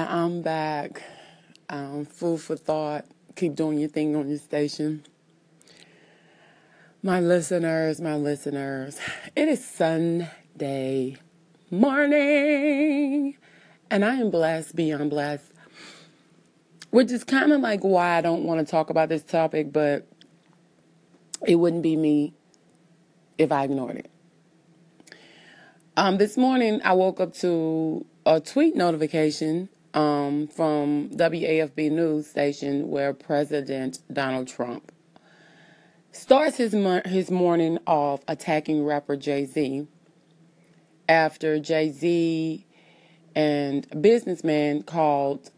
Yeah, I'm back. Um, food for thought. Keep doing your thing on your station. My listeners, my listeners, it is Sunday morning, and I am blessed beyond blessed, which is kind of like why I don't want to talk about this topic, but it wouldn't be me if I ignored it. Um, this morning, I woke up to a tweet notification um, from WAFB news station where President Donald Trump starts his mo- his morning off attacking rapper Jay Z after Jay Z and a businessman called.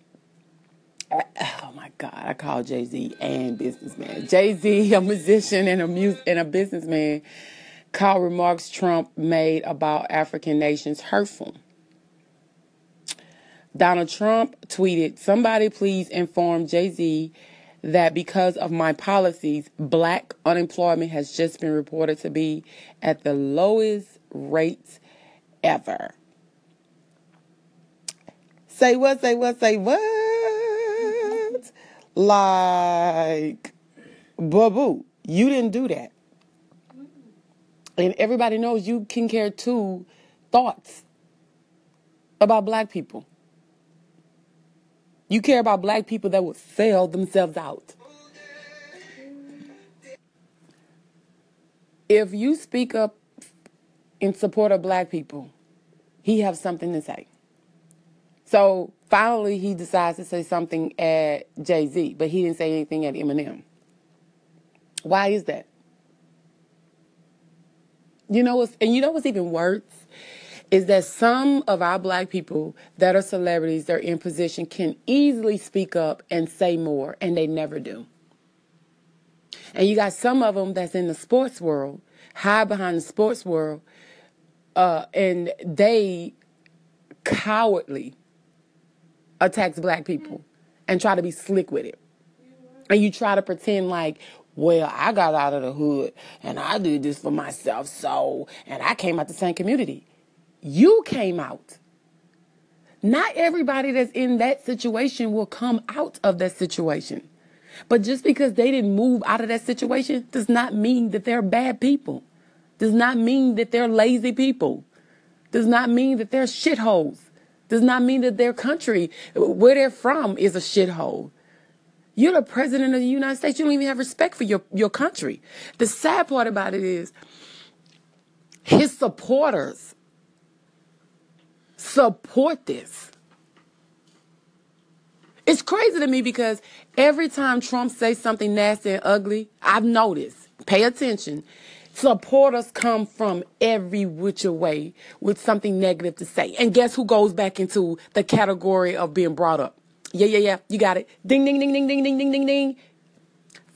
Oh my God! I call Jay Z and businessman. Jay Z, a musician and a mu- and a businessman, called remarks Trump made about African nations hurtful. Donald Trump tweeted, Somebody please inform Jay Z that because of my policies, black unemployment has just been reported to be at the lowest rates ever. Say what, say what, say what? Like, boo you didn't do that. And everybody knows you can care two thoughts about black people. You care about black people that will sell themselves out. If you speak up in support of black people, he has something to say. So finally, he decides to say something at Jay Z, but he didn't say anything at Eminem. Why is that? You know what's, and you know what's even worse is that some of our black people that are celebrities, they're in position, can easily speak up and say more, and they never do. And you got some of them that's in the sports world, hide behind the sports world, uh, and they cowardly attacks black people and try to be slick with it. And you try to pretend like, well, I got out of the hood and I did this for myself, so, and I came out the same community. You came out. Not everybody that's in that situation will come out of that situation. But just because they didn't move out of that situation does not mean that they're bad people. Does not mean that they're lazy people. Does not mean that they're shitholes. Does not mean that their country, where they're from, is a shithole. You're the president of the United States. You don't even have respect for your, your country. The sad part about it is his supporters support this. It's crazy to me because every time Trump says something nasty and ugly, I've noticed, pay attention, supporters come from every which way with something negative to say. And guess who goes back into the category of being brought up? Yeah, yeah, yeah, you got it. Ding, ding, ding, ding, ding, ding, ding, ding, ding.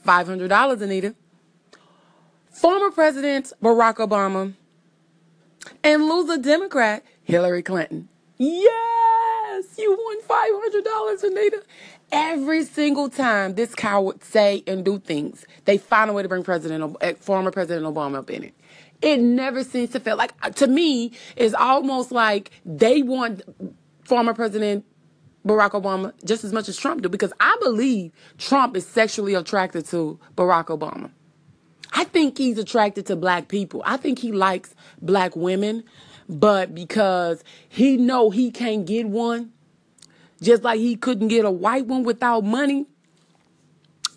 $500, Anita. Former President Barack Obama and loser Democrat Hillary Clinton. Yes, you won $500, Anita. Every single time this cow would say and do things, they find a way to bring President, eh, former President Obama up in it. It never seems to feel like, uh, to me, it's almost like they want former President Barack Obama just as much as Trump do because I believe Trump is sexually attracted to Barack Obama. I think he's attracted to black people. I think he likes black women, but because he know he can't get one, just like he couldn't get a white one without money,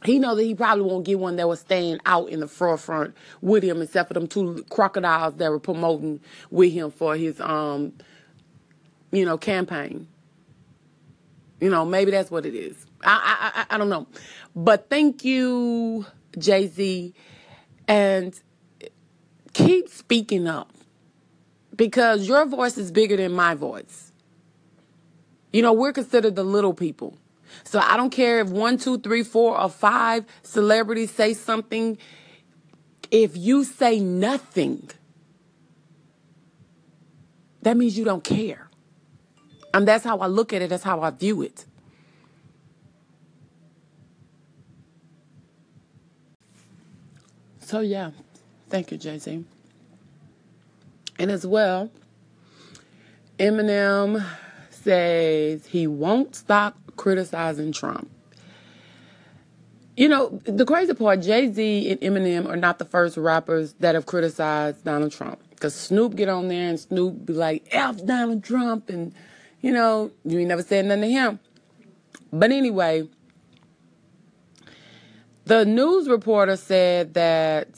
he know that he probably won't get one that was staying out in the forefront with him, except for them two crocodiles that were promoting with him for his um, you know, campaign. You know, maybe that's what it is. I I I, I don't know, but thank you, Jay Z, and keep speaking up because your voice is bigger than my voice. You know, we're considered the little people. So I don't care if one, two, three, four, or five celebrities say something. If you say nothing, that means you don't care. And that's how I look at it, that's how I view it. So, yeah, thank you, Jay Z. And as well, Eminem says he won't stop criticizing Trump. You know, the crazy part, Jay Z and Eminem are not the first rappers that have criticized Donald Trump. Because Snoop get on there and Snoop be like, F Donald Trump, and, you know, you ain't never said nothing to him. But anyway, the news reporter said that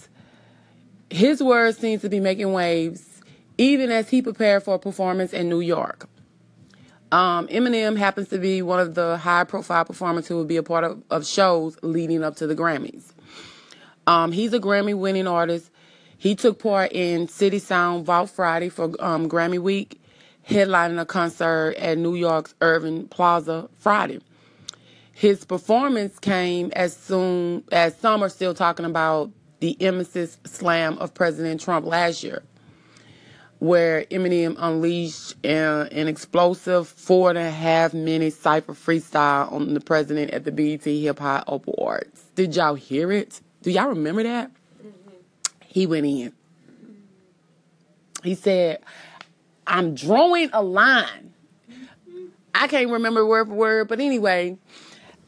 his words seems to be making waves even as he prepared for a performance in New York. Um, Eminem happens to be one of the high profile performers who will be a part of, of shows leading up to the Grammys. Um, he's a Grammy winning artist. He took part in Citi Sound Vault Friday for um, Grammy Week, headlining a concert at New York's Irving Plaza Friday. His performance came as soon as some are still talking about the Eminem's slam of President Trump last year where Eminem unleashed an, an explosive four and a half minute cypher freestyle on the president at the BET Hip Hop Awards. Did y'all hear it? Do y'all remember that? Mm-hmm. He went in. He said, I'm drawing a line. I can't remember word for word, but anyway,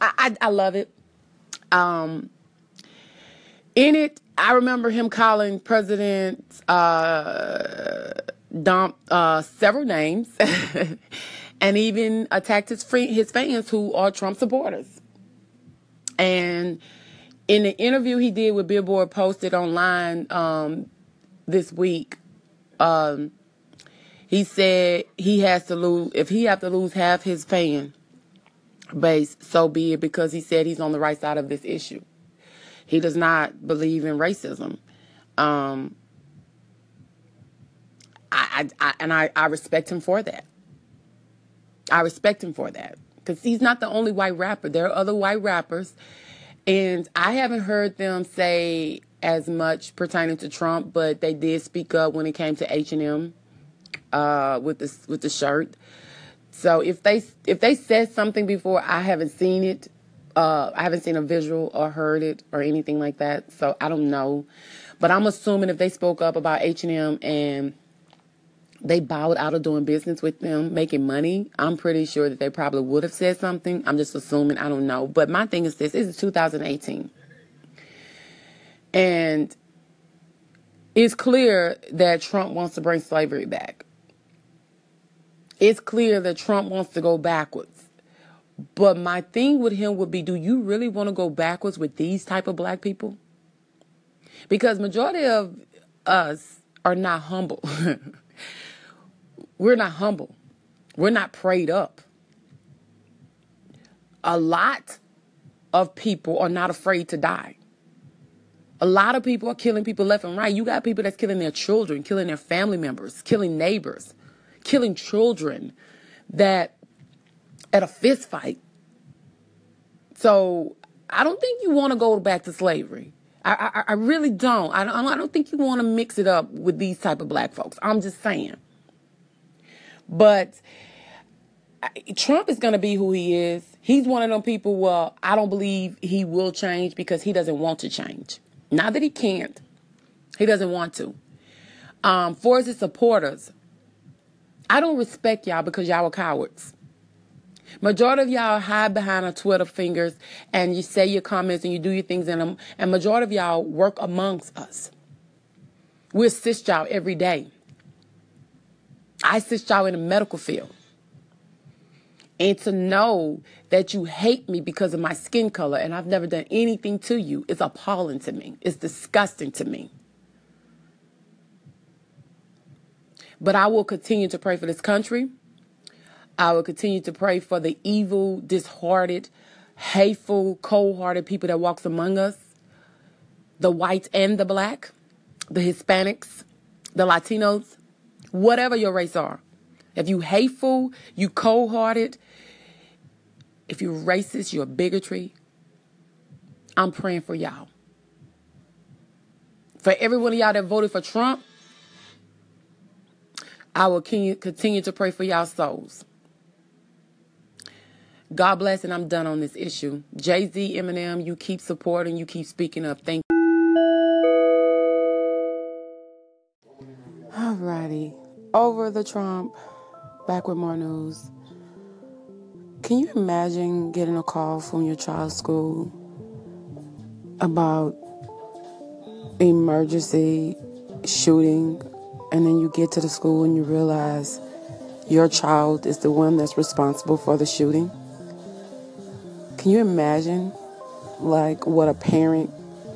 I, I, I love it. Um, in it, I remember him calling President uh, Dump uh, several names and even attacked his, free, his fans who are Trump supporters. And in the interview he did with Billboard posted online um, this week, um, he said he has to lose if he have to lose half his fan base, so be it because he said he's on the right side of this issue. He does not believe in racism. Um, I, I, I, and I, I respect him for that. I respect him for that because he's not the only white rapper. There are other white rappers, and I haven't heard them say as much pertaining to Trump, but they did speak up when it came to H and M uh, with the with the shirt. So if they if they said something before, I haven't seen it. Uh, I haven't seen a visual or heard it or anything like that, so I don't know. But I'm assuming if they spoke up about H and M and they bowed out of doing business with them, making money, I'm pretty sure that they probably would have said something. I'm just assuming. I don't know. But my thing is this: this is 2018, and it's clear that Trump wants to bring slavery back. It's clear that Trump wants to go backwards. But my thing with him would be, do you really want to go backwards with these type of black people? Because majority of us are not humble. We're not humble. We're not prayed up. A lot of people are not afraid to die. A lot of people are killing people left and right. You got people that's killing their children, killing their family members, killing neighbors, killing children that at a fist fight. So I don't think you want to go back to slavery. I, I, I really don't. I, don't. I don't think you want to mix it up with these type of black folks. I'm just saying. But Trump is going to be who he is. He's one of them people. Well, I don't believe he will change because he doesn't want to change. Not that he can't. He doesn't want to. Um, for his supporters, I don't respect y'all because y'all are cowards. Majority of y'all hide behind our Twitter fingers and you say your comments and you do your things in them. Um, and majority of y'all work amongst us. We assist y'all every day. I assist y'all in the medical field. And to know that you hate me because of my skin color and I've never done anything to you is appalling to me. It's disgusting to me. But I will continue to pray for this country. I will continue to pray for the evil, disheartened, hateful, cold-hearted people that walks among us, the whites and the black, the Hispanics, the Latinos, whatever your race are. If you hateful, you cold-hearted, if you're racist, you're bigotry, I'm praying for y'all. For every one of y'all that voted for Trump, I will continue to pray for y'all souls. God bless, and I'm done on this issue. Jay Z, Eminem, you keep supporting, you keep speaking up. Thank you. Alrighty. Over the Trump. Back with more news. Can you imagine getting a call from your child's school about emergency shooting and then you get to the school and you realize your child is the one that's responsible for the shooting? Can you imagine like what a parent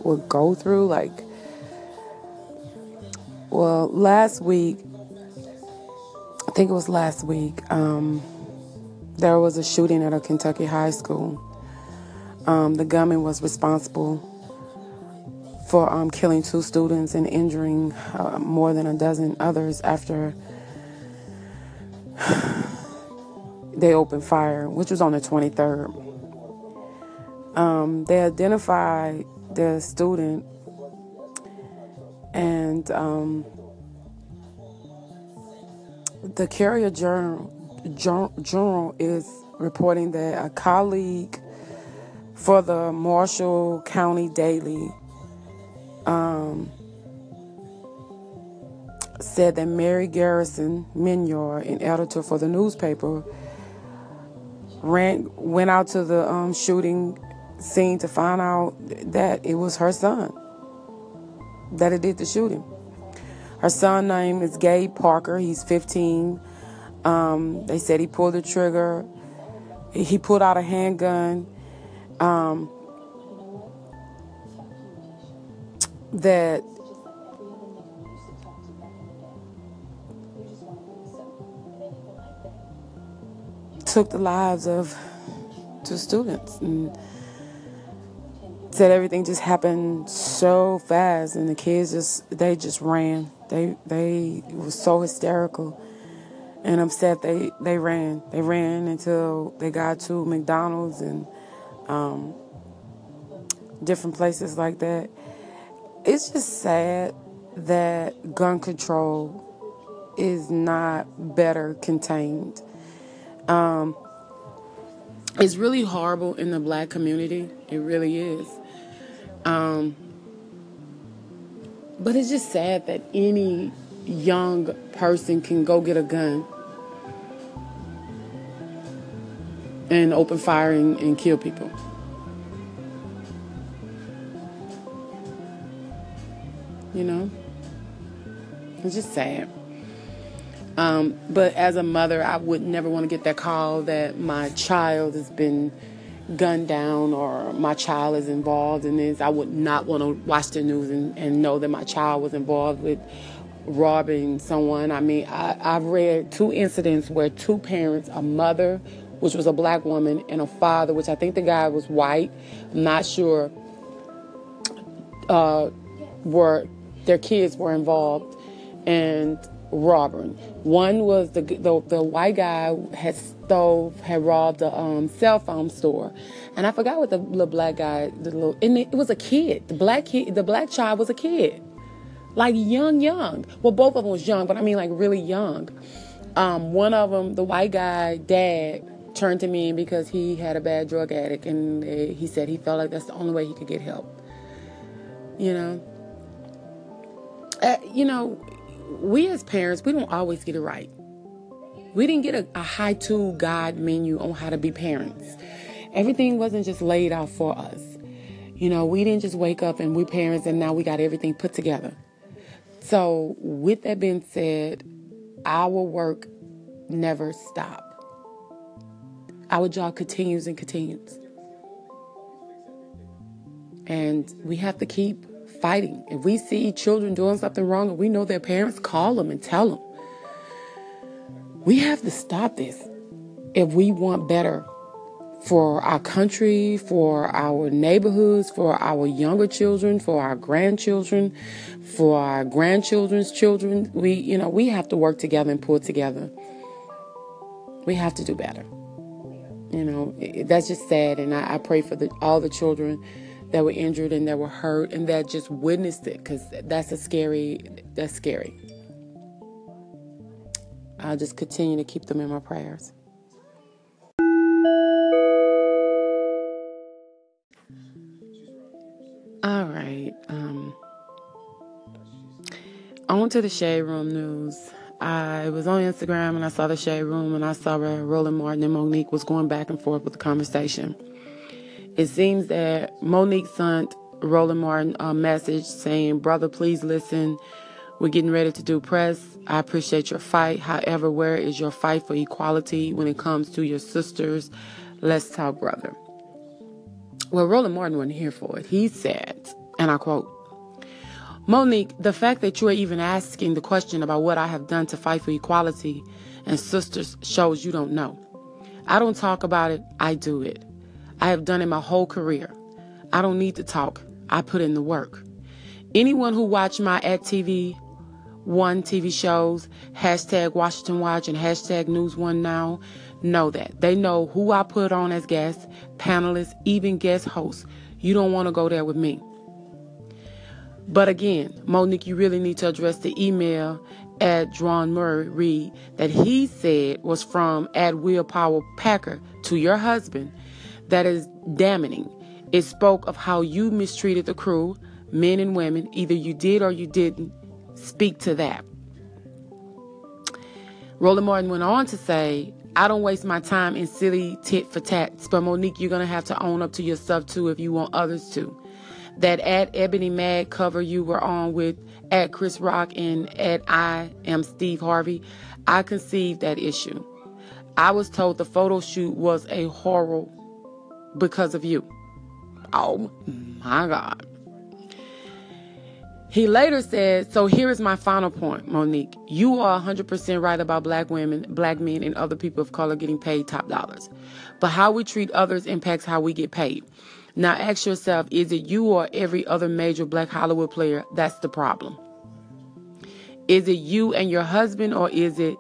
would go through like well, last week I think it was last week um, there was a shooting at a Kentucky high school. Um, the gunman was responsible for um, killing two students and injuring uh, more than a dozen others after they opened fire, which was on the 23rd. Um, they identified the student and um, the Courier Journal, Journal is reporting that a colleague for the Marshall County Daily um, said that Mary Garrison Minyard, an editor for the newspaper, ran went out to the um, shooting scene to find out that it was her son that it did the shooting. Her son name is Gabe Parker. He's 15. Um, they said he pulled the trigger. He pulled out a handgun. Um, that took the lives of two students and said everything just happened so fast and the kids just they just ran they they was so hysterical and upset they they ran they ran until they got to mcdonald's and um, different places like that it's just sad that gun control is not better contained. Um, it's really horrible in the black community. It really is. Um, but it's just sad that any young person can go get a gun and open fire and, and kill people. you know? It's just sad. Um, but as a mother, I would never want to get that call that my child has been gunned down or my child is involved in this. I would not want to watch the news and, and know that my child was involved with robbing someone. I mean, I, I've read two incidents where two parents, a mother, which was a black woman, and a father, which I think the guy was white, I'm not sure, uh, were their kids were involved and robbing. One was the the, the white guy had stole had robbed a um, cell phone store, and I forgot what the little black guy the little and it, it was a kid. The black kid, the black child was a kid, like young, young. Well, both of them was young, but I mean like really young. Um, one of them, the white guy, dad turned to me because he had a bad drug addict, and they, he said he felt like that's the only way he could get help. You know, uh, you know, we as parents, we don't always get it right. We didn't get a, a high to God menu on how to be parents. Everything wasn't just laid out for us. You know, we didn't just wake up and we're parents and now we got everything put together. So, with that being said, our work never stop. Our job continues and continues. And we have to keep fighting. If we see children doing something wrong and we know their parents, call them and tell them. We have to stop this if we want better for our country, for our neighborhoods, for our younger children, for our grandchildren, for our grandchildren's children. We, you know, we have to work together and pull together. We have to do better. You know, that's just sad, and I, I pray for the, all the children that were injured and that were hurt and that just witnessed it because that's a scary that's scary. I'll just continue to keep them in my prayers. All right um on to the shade room news. I was on Instagram and I saw the Shade Room and I saw Roland Martin and Monique was going back and forth with the conversation. It seems that Monique sent Roland Martin a message saying, Brother, please listen. We're getting ready to do press. I appreciate your fight. However, where is your fight for equality when it comes to your sisters? Let's talk, brother. Well, Roland Martin wasn't here for it. He said, and I quote, Monique, the fact that you are even asking the question about what I have done to fight for equality and sisters shows you don't know. I don't talk about it, I do it. I have done it my whole career. I don't need to talk, I put in the work. Anyone who watched my at TV one TV shows, hashtag Washington Watch and hashtag News One Now know that. They know who I put on as guests, panelists, even guest hosts. You don't want to go there with me. But again, Monique, you really need to address the email at Drawn Murray Reed that he said was from at Will Power Packer to your husband. That is damning. It spoke of how you mistreated the crew, men and women. Either you did or you didn't. Speak to that. Roland Martin went on to say, I don't waste my time in silly tit for tats, but Monique, you're going to have to own up to your stuff too if you want others to that at Ebony Mag cover you were on with at Chris Rock and at I am Steve Harvey, I conceived that issue. I was told the photo shoot was a horror because of you. Oh my God. He later said, So here is my final point, Monique. You are 100% right about black women, black men, and other people of color getting paid top dollars. But how we treat others impacts how we get paid. Now ask yourself, is it you or every other major black Hollywood player that's the problem? Is it you and your husband or is it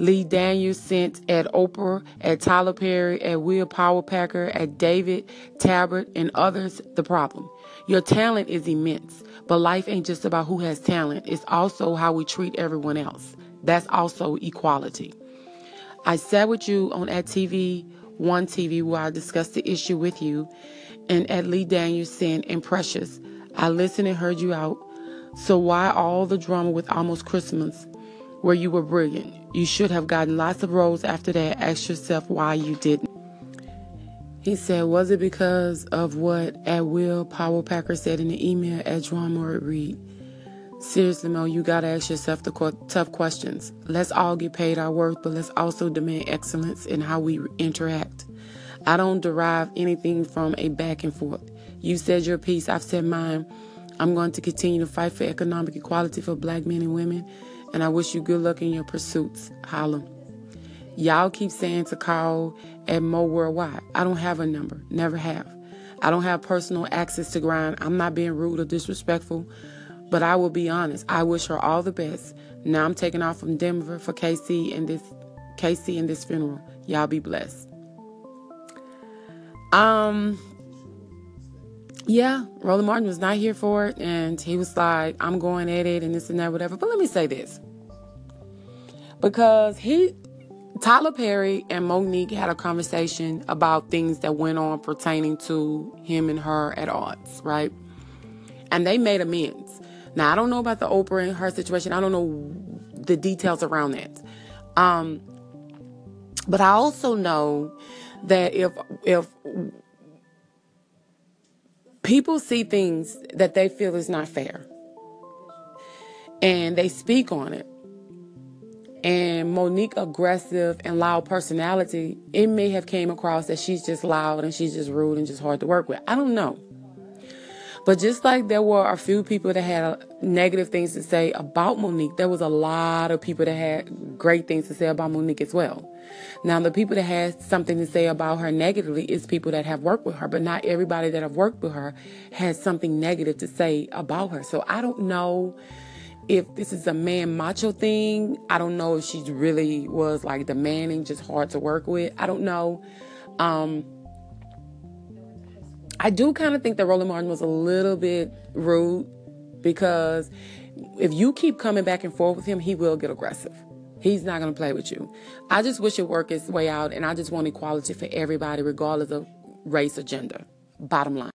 Lee Daniels sent at Oprah, at Tyler Perry, at Will Powerpacker, at David Talbert, and others the problem? Your talent is immense, but life ain't just about who has talent. It's also how we treat everyone else. That's also equality. I sat with you on at TV, One TV, where I discussed the issue with you, and at Lee Danielson and Precious. I listened and heard you out. So why all the drama with Almost Christmas where you were brilliant? You should have gotten lots of roles after that. Ask yourself why you didn't. He said, was it because of what at Will Powerpacker said in the email at Drama Read? Seriously, Mo, you gotta ask yourself the tough questions. Let's all get paid our worth, but let's also demand excellence in how we interact. I don't derive anything from a back and forth. You said your piece, I've said mine. I'm going to continue to fight for economic equality for black men and women, and I wish you good luck in your pursuits. Holla. Y'all keep saying to call at Mo Worldwide. I don't have a number, never have. I don't have personal access to grind. I'm not being rude or disrespectful, but I will be honest. I wish her all the best. Now I'm taking off from Denver for KC and this KC and this funeral. Y'all be blessed. Um, yeah, Roland Martin was not here for it, and he was like, I'm going at it and this and that, whatever. But let me say this. Because he, Tyler Perry and Monique had a conversation about things that went on pertaining to him and her at odds, right? And they made amends. Now, I don't know about the Oprah and her situation. I don't know the details around that. Um, but I also know that if if people see things that they feel is not fair and they speak on it and Monique aggressive and loud personality, it may have came across that she's just loud and she's just rude and just hard to work with. I don't know. But just like there were a few people that had negative things to say about Monique, there was a lot of people that had great things to say about Monique as well. Now, the people that had something to say about her negatively is people that have worked with her, but not everybody that have worked with her has something negative to say about her. So I don't know if this is a man macho thing. I don't know if she really was like demanding, just hard to work with. I don't know. Um, I do kind of think that Roland Martin was a little bit rude because if you keep coming back and forth with him, he will get aggressive. He's not going to play with you. I just wish it worked its way out, and I just want equality for everybody, regardless of race or gender. Bottom line.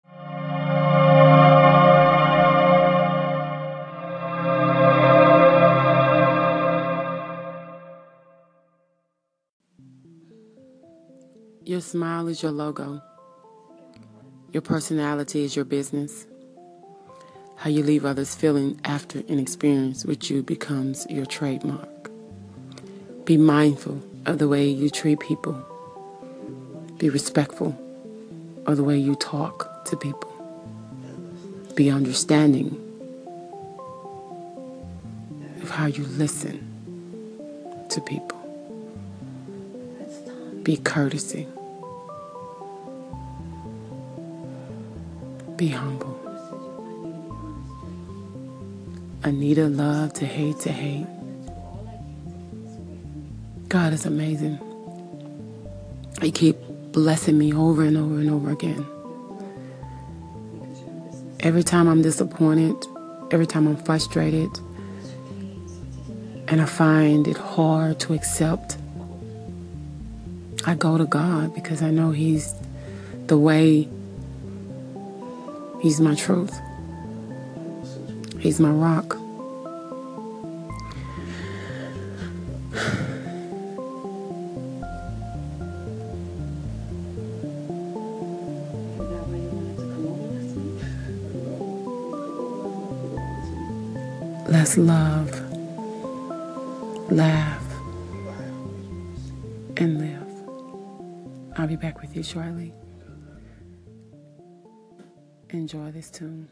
Your smile is your logo. Your personality is your business. How you leave others feeling after an experience with you becomes your trademark. Be mindful of the way you treat people. Be respectful of the way you talk to people. Be understanding of how you listen to people. Be courtesy. Be humble. Anita love to hate to hate. God is amazing. He keep blessing me over and over and over again. Every time I'm disappointed, every time I'm frustrated, and I find it hard to accept, I go to God because I know He's the way, He's my truth, He's my rock. Let's love, laugh, and live. I'll be back with you shortly. Enjoy this tune.